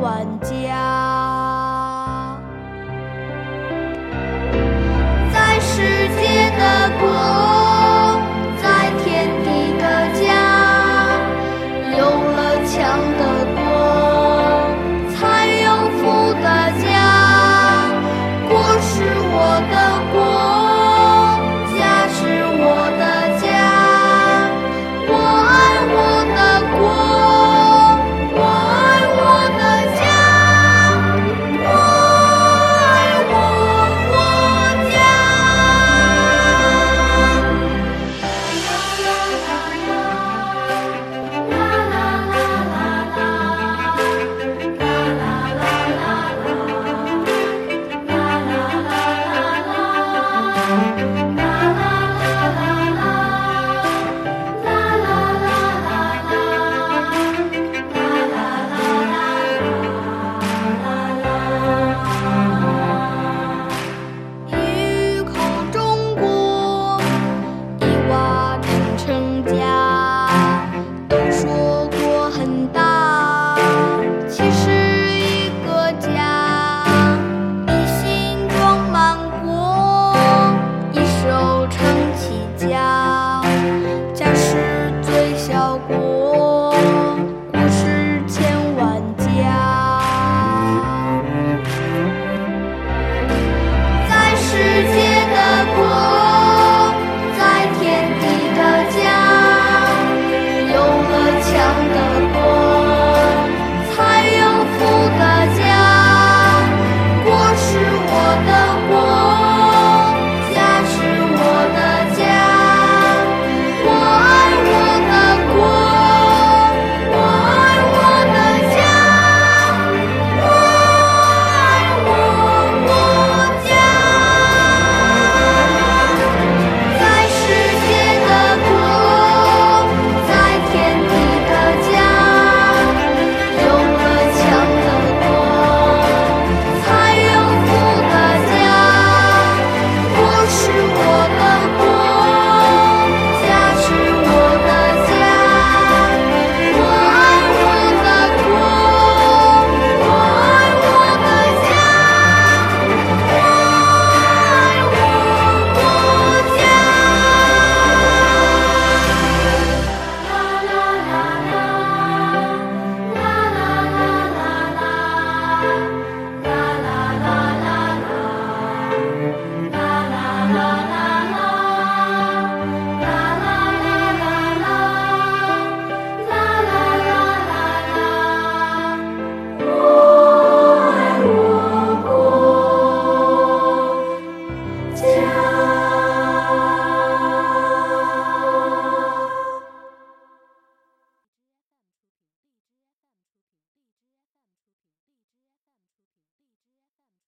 玩家。